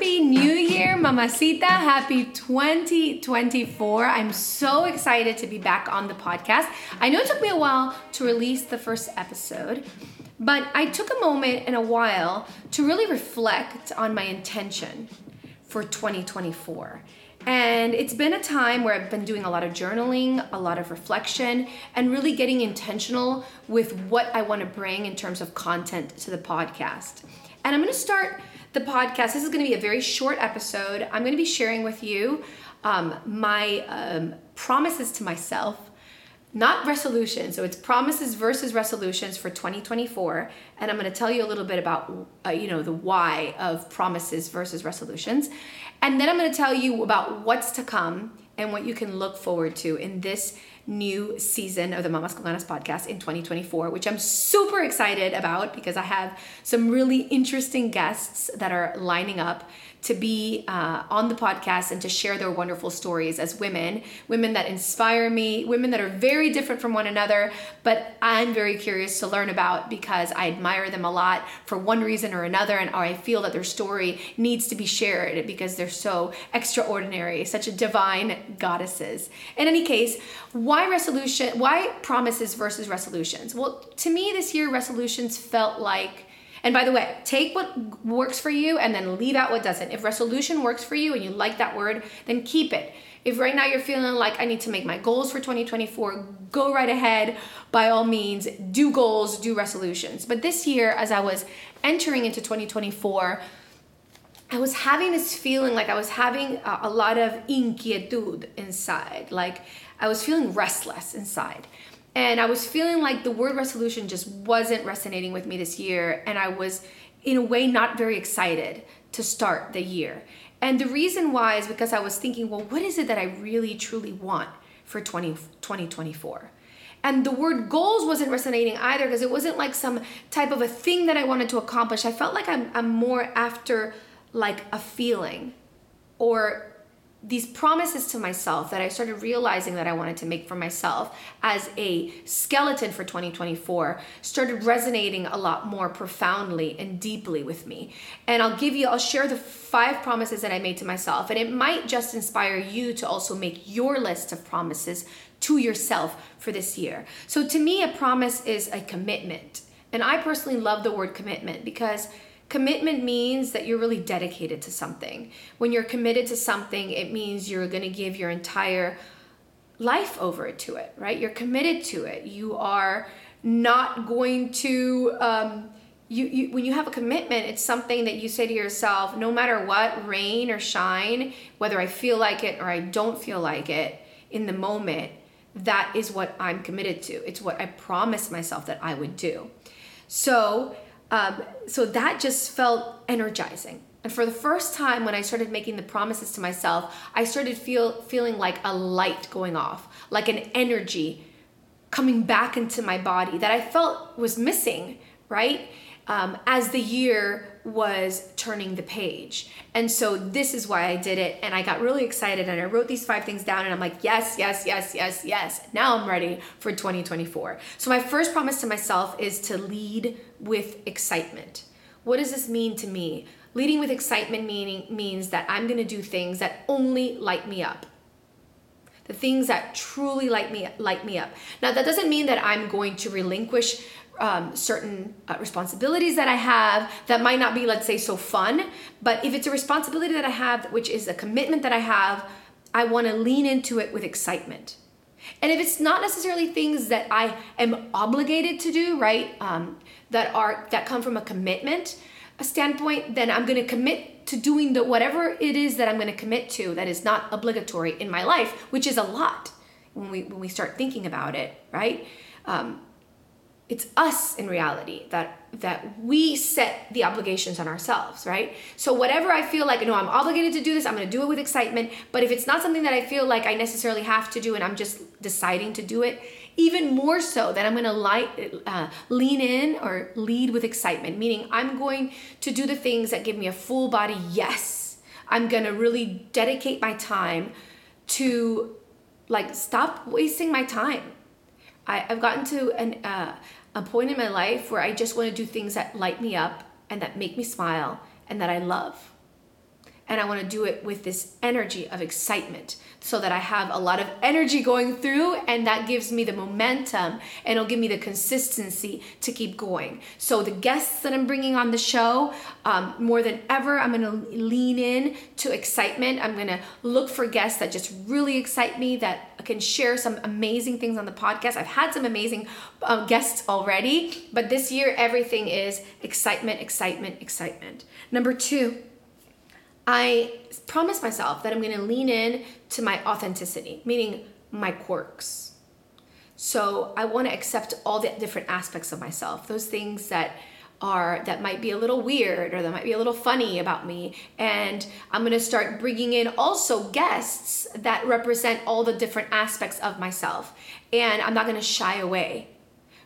Happy New Year, Mamacita. Happy 2024. I'm so excited to be back on the podcast. I know it took me a while to release the first episode, but I took a moment and a while to really reflect on my intention for 2024. And it's been a time where I've been doing a lot of journaling, a lot of reflection, and really getting intentional with what I want to bring in terms of content to the podcast. And I'm going to start the podcast. This is going to be a very short episode. I'm going to be sharing with you um, my um, promises to myself, not resolutions. So it's promises versus resolutions for 2024, and I'm going to tell you a little bit about uh, you know the why of promises versus resolutions, and then I'm going to tell you about what's to come and what you can look forward to in this new season of the Mamas con podcast in 2024, which I'm super excited about because I have some really interesting guests that are lining up to be uh, on the podcast and to share their wonderful stories as women, women that inspire me, women that are very different from one another, but I'm very curious to learn about because I admire them a lot for one reason or another, and I feel that their story needs to be shared because they're so extraordinary, such a divine goddesses. In any case, why resolution? Why promises versus resolutions? Well, to me, this year resolutions felt like and by the way, take what works for you and then leave out what doesn't. If resolution works for you and you like that word, then keep it. If right now you're feeling like I need to make my goals for 2024, go right ahead. By all means, do goals, do resolutions. But this year, as I was entering into 2024, I was having this feeling like I was having a, a lot of inquietude inside. Like I was feeling restless inside. And I was feeling like the word resolution just wasn't resonating with me this year. And I was, in a way, not very excited to start the year. And the reason why is because I was thinking, well, what is it that I really truly want for 20, 2024? And the word goals wasn't resonating either because it wasn't like some type of a thing that I wanted to accomplish. I felt like I'm, I'm more after like a feeling or these promises to myself that I started realizing that I wanted to make for myself as a skeleton for 2024 started resonating a lot more profoundly and deeply with me. And I'll give you, I'll share the five promises that I made to myself. And it might just inspire you to also make your list of promises to yourself for this year. So to me, a promise is a commitment. And I personally love the word commitment because Commitment means that you're really dedicated to something. When you're committed to something, it means you're going to give your entire life over to it, right? You're committed to it. You are not going to. Um, you, you, when you have a commitment, it's something that you say to yourself, no matter what, rain or shine, whether I feel like it or I don't feel like it in the moment, that is what I'm committed to. It's what I promised myself that I would do. So um, so that just felt energizing. And for the first time, when I started making the promises to myself, I started feel feeling like a light going off, like an energy coming back into my body that I felt was missing, right? Um, as the year was turning the page. And so this is why I did it. And I got really excited and I wrote these five things down and I'm like, yes, yes, yes, yes, yes. Now I'm ready for 2024. So my first promise to myself is to lead with excitement. What does this mean to me? Leading with excitement meaning means that I'm going to do things that only light me up. The things that truly light me light me up. Now that doesn't mean that I'm going to relinquish um, certain uh, responsibilities that I have that might not be, let's say, so fun. But if it's a responsibility that I have, which is a commitment that I have, I want to lean into it with excitement. And if it's not necessarily things that I am obligated to do, right, um, that are that come from a commitment standpoint, then I'm going to commit to doing the whatever it is that I'm going to commit to that is not obligatory in my life, which is a lot when we when we start thinking about it, right? Um, it's us in reality that that we set the obligations on ourselves right? So whatever i feel like no i'm obligated to do this i'm going to do it with excitement. But if it's not something that i feel like i necessarily have to do and i'm just deciding to do it even more so that i'm going to light, uh, lean in or lead with excitement. Meaning i'm going to do the things that give me a full body yes. I'm going to really dedicate my time to like stop wasting my time. I, have gotten to an uh, a point in my life where I just want to do things that light me up and that make me smile and that I love. And I want to do it with this energy of excitement so that I have a lot of energy going through and that gives me the momentum and it'll give me the consistency to keep going. So, the guests that I'm bringing on the show, um, more than ever, I'm gonna lean in to excitement. I'm gonna look for guests that just really excite me, that can share some amazing things on the podcast. I've had some amazing um, guests already, but this year everything is excitement, excitement, excitement. Number two, I promise myself that I'm going to lean in to my authenticity, meaning my quirks. So I want to accept all the different aspects of myself, those things that are that might be a little weird or that might be a little funny about me. And i'm going to start bringing in also guests that represent all the different aspects of myself. And i'm not going to shy away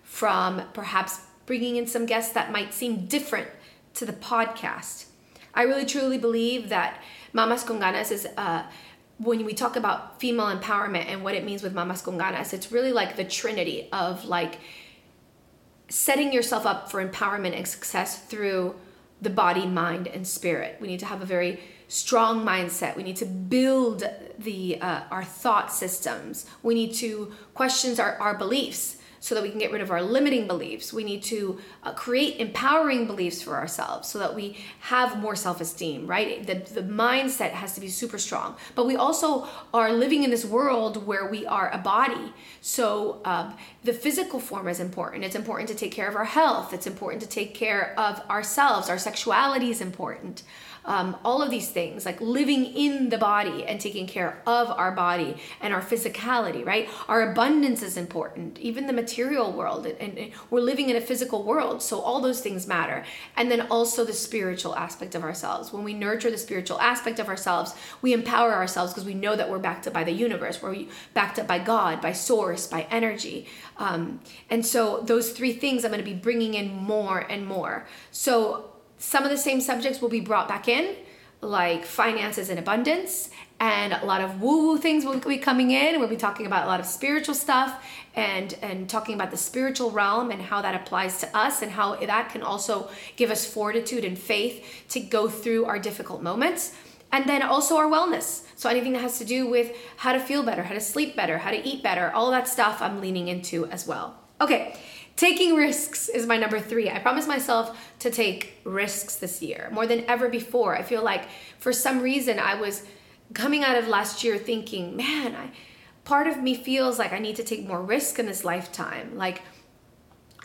from perhaps bringing in some guests that might seem different to the podcast. I really truly believe that Mamas con Ganas is uh, when we talk about female empowerment and what it means with Mamas con Ganas, it's really like the trinity of like setting yourself up for empowerment and success through the body, mind, and spirit. We need to have a very strong mindset. We need to build the uh, our thought systems. We need to question our, our beliefs so that we can get rid of our limiting beliefs. We need to uh, create empowering beliefs for ourselves so that we have more self esteem, right? The, the mindset has to be super strong. But we also are living in this world where we are a body. So um, the physical form is important. It's important to take care of our health, it's important to take care of ourselves. Our sexuality is important um, all of these things, like living in the body and taking care of our body and our physicality, right? Our abundance is important, even the material world, and, we're living in a physical world, so all those things matter. And then also the spiritual aspect of ourselves. When we nurture the spiritual aspect of ourselves, we empower ourselves because we know that we're backed up by the universe, we're backed up by God, by source, by energy. Um, and so those three things I'm going to be bringing in more and more. So some of the same subjects will be brought back in, like finances and abundance, and a lot of woo-woo things will be coming in. We'll be talking about a lot of spiritual stuff and and talking about the spiritual realm and how that applies to us and how that can also give us fortitude and faith to go through our difficult moments. And then also our wellness. So anything that has to do with how to feel better, how to sleep better, how to eat better, all that stuff I'm leaning into as well. Okay, Taking risks is my number three. I promised myself to take risks this year more than ever before. I feel like for some reason I was coming out of last year thinking, man, I part of me feels like I need to take more risk in this lifetime. Like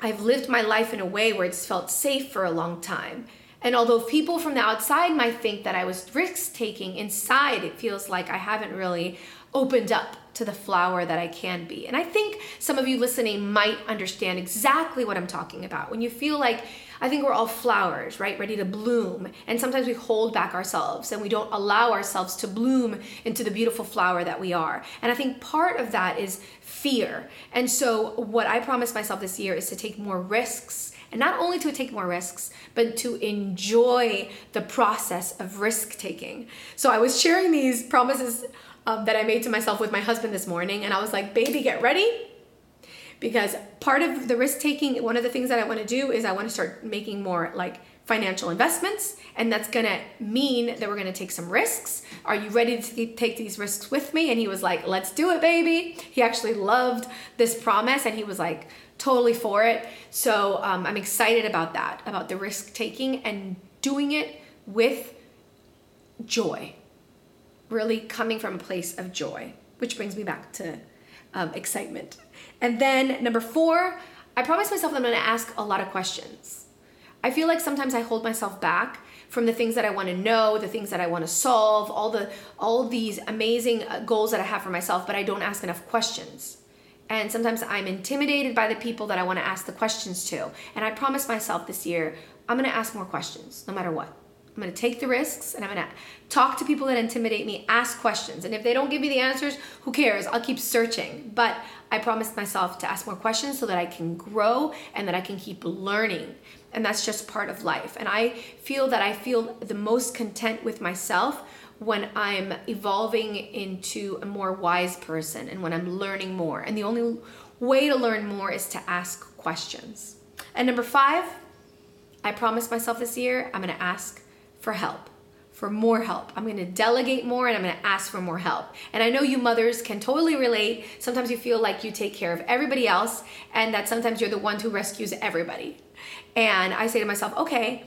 I've lived my life in a way where it's felt safe for a long time. And although people from the outside might think that I was risk taking, inside it feels like I haven't really opened up to the flower that I can be. And I think some of you listening might understand exactly what I'm talking about. When you feel like, I think we're all flowers, right? Ready to bloom. And sometimes we hold back ourselves and we don't allow ourselves to bloom into the beautiful flower that we are. And I think part of that is fear. And so, what I promised myself this year is to take more risks. And not only to take more risks, but to enjoy the process of risk taking. So I was sharing these promises um, that I made to myself with my husband this morning. And I was like, baby, get ready. Because part of the risk taking, one of the things that I want to do is I want to start making more like financial investments. And that's going to mean that we're going to take some risks. Are you ready to take these risks with me? And he was like, let's do it, baby. He actually loved this promise. And he was like, totally for it. So um, I'm excited about that, about the risk taking and doing it with joy, really coming from a place of joy, which brings me back to um, excitement. And then number four, I promise myself I'm to ask a lot of questions. I feel like sometimes I hold myself back from the things that I want to know, the things that I want to solve, all the all these amazing uh, goals that I have for myself, but I don't ask enough questions. And sometimes I'm intimidated by the people that I want to ask the questions to. And I promised myself this year, I'm going to ask more questions no matter what. I'm to take the risks and I'm to talk to people that intimidate me, ask questions. And if they don't give me the answers, who cares? I'll keep searching. But I promised myself to ask more questions so that I can grow and that I can keep learning. And that's just part of life. And I feel that I feel the most content with myself when I'm evolving into a more wise person and when I'm learning more. And the only way to learn more is to ask questions. And number five, I promised myself this year I'm gonna ask for help, for more help. I'm gonna delegate more and I'm gonna ask for more help. And I know you mothers can totally relate. Sometimes you feel like you take care of everybody else and that sometimes you're the one who rescues everybody. And I say to myself, okay,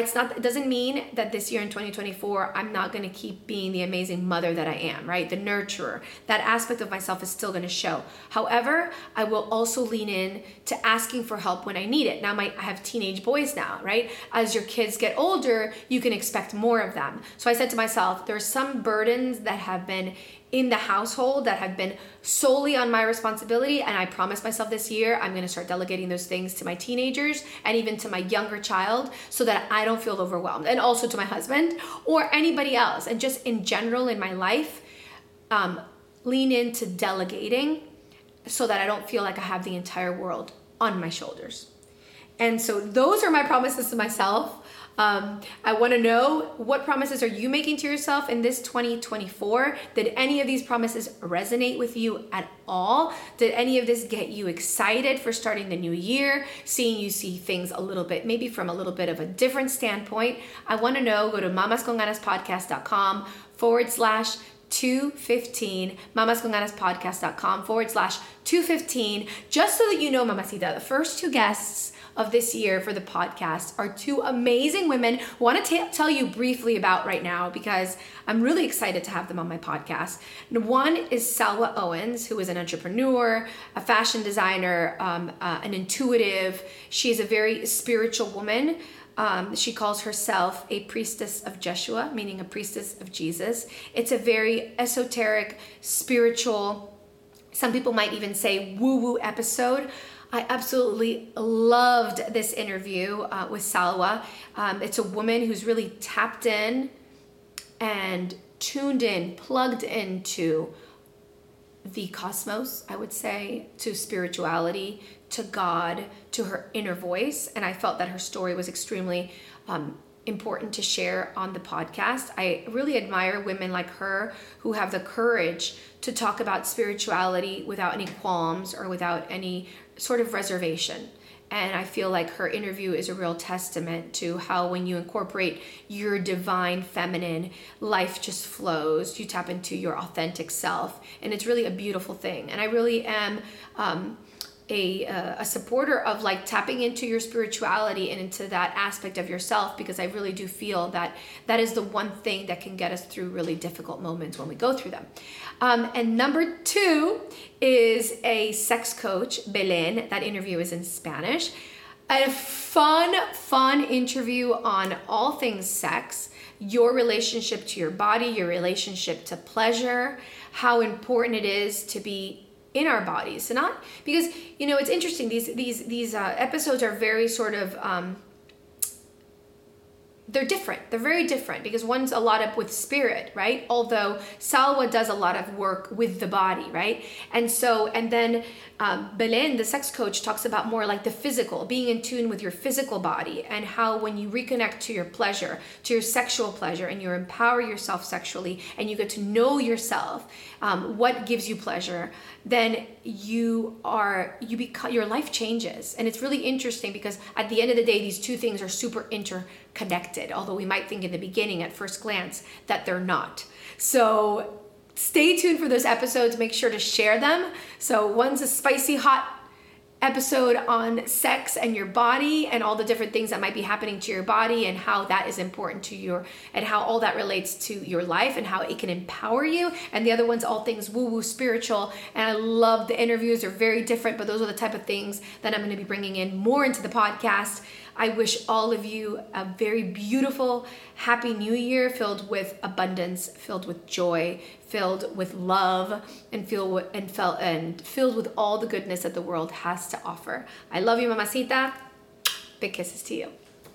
it's not it doesn't mean that this year in 2024 i'm not going to keep being the amazing mother that i am right? The nurturer. That aspect of myself is still going to show. However i will also lean in to asking for help when i need it. Now my, i have teenage boys now right? As your kids get older you can expect more of them. So i said to myself there's some burdens that have been in the household that have been solely on my responsibility. And I promised myself this year I'm going to start delegating those things to my teenagers and even to my younger child so that I don't feel overwhelmed. And also to my husband or anybody else. And just in general in my life, um, lean into delegating so that I don't feel like I have the entire world on my shoulders. And so those are my promises to myself. Um, I want to know what promises are you making to yourself in this 2024? Did any of these promises resonate with you at all? Did any of this get you excited for starting the new year, seeing you see things a little bit, maybe from a little bit of a different standpoint? I want to know. Go to mamasconganaspodcast.com forward slash 215 mamasconganaspodcast.com forward slash 215 just so that you know mamacita the first two guests of this year for the podcast are two amazing women who want to t- tell you briefly about right now because I'm really excited to have them on my podcast. One is Salwa Owens, who is an entrepreneur, a fashion designer, um, uh, an intuitive. She is a very spiritual woman. Um, she calls herself a priestess of Jeshua, meaning a priestess of Jesus. It's a very esoteric, spiritual, some people might even say woo woo episode. I absolutely loved this interview uh, with Salwa. Um, it's a woman who's really tapped in and tuned in, plugged into the cosmos, I would say, to spirituality, to God, to her inner voice. And I felt that her story was extremely um, important to share on the podcast. I really admire women like her who have the courage to talk about spirituality without any qualms or without any sort of reservation. And I feel like her interview is a real testament to how, when you incorporate your divine feminine, life just flows. You tap into your authentic self. And it's really a beautiful thing. And I really am. Um, a, uh, a supporter of like tapping into your spirituality and into that aspect of yourself because I really do feel that that is the one thing that can get us through really difficult moments when we go through them. Um, and number two is a sex coach, Belen. That interview is in Spanish. A fun, fun interview on all things sex, your relationship to your body, your relationship to pleasure, how important it is to be in our bodies. So not because you know it's interesting these these these uh, episodes are very sort of um, they're different. They're very different because one's a lot up with spirit, right? Although Salwa does a lot of work with the body, right? And so, and then um, Belen, the sex coach, talks about more like the physical, being in tune with your physical body and how when you reconnect to your pleasure, to your sexual pleasure, and you empower yourself sexually and you get to know yourself, um, what gives you pleasure, then you are, you become, your life changes. And it's really interesting because at the end of the day, these two things are super interconnected, although we might think in the beginning at first glance that they're not. So stay tuned for those episodes. Make sure to share them. So one's a spicy hot episode on sex and your body and all the different things that might be happening to your body and how that is important to your and how all that relates to your life and how it can empower you and the other one's all things woo woo spiritual and i love the interviews are very different but those are the type of things that i'm going to be bringing in more into the podcast I wish all of you a very beautiful, happy new year filled with abundance, filled with joy, filled with love, and feel and felt and filled with all the goodness that the world has to offer. I love you, mamacita. Big kisses to you.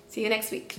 See you next week.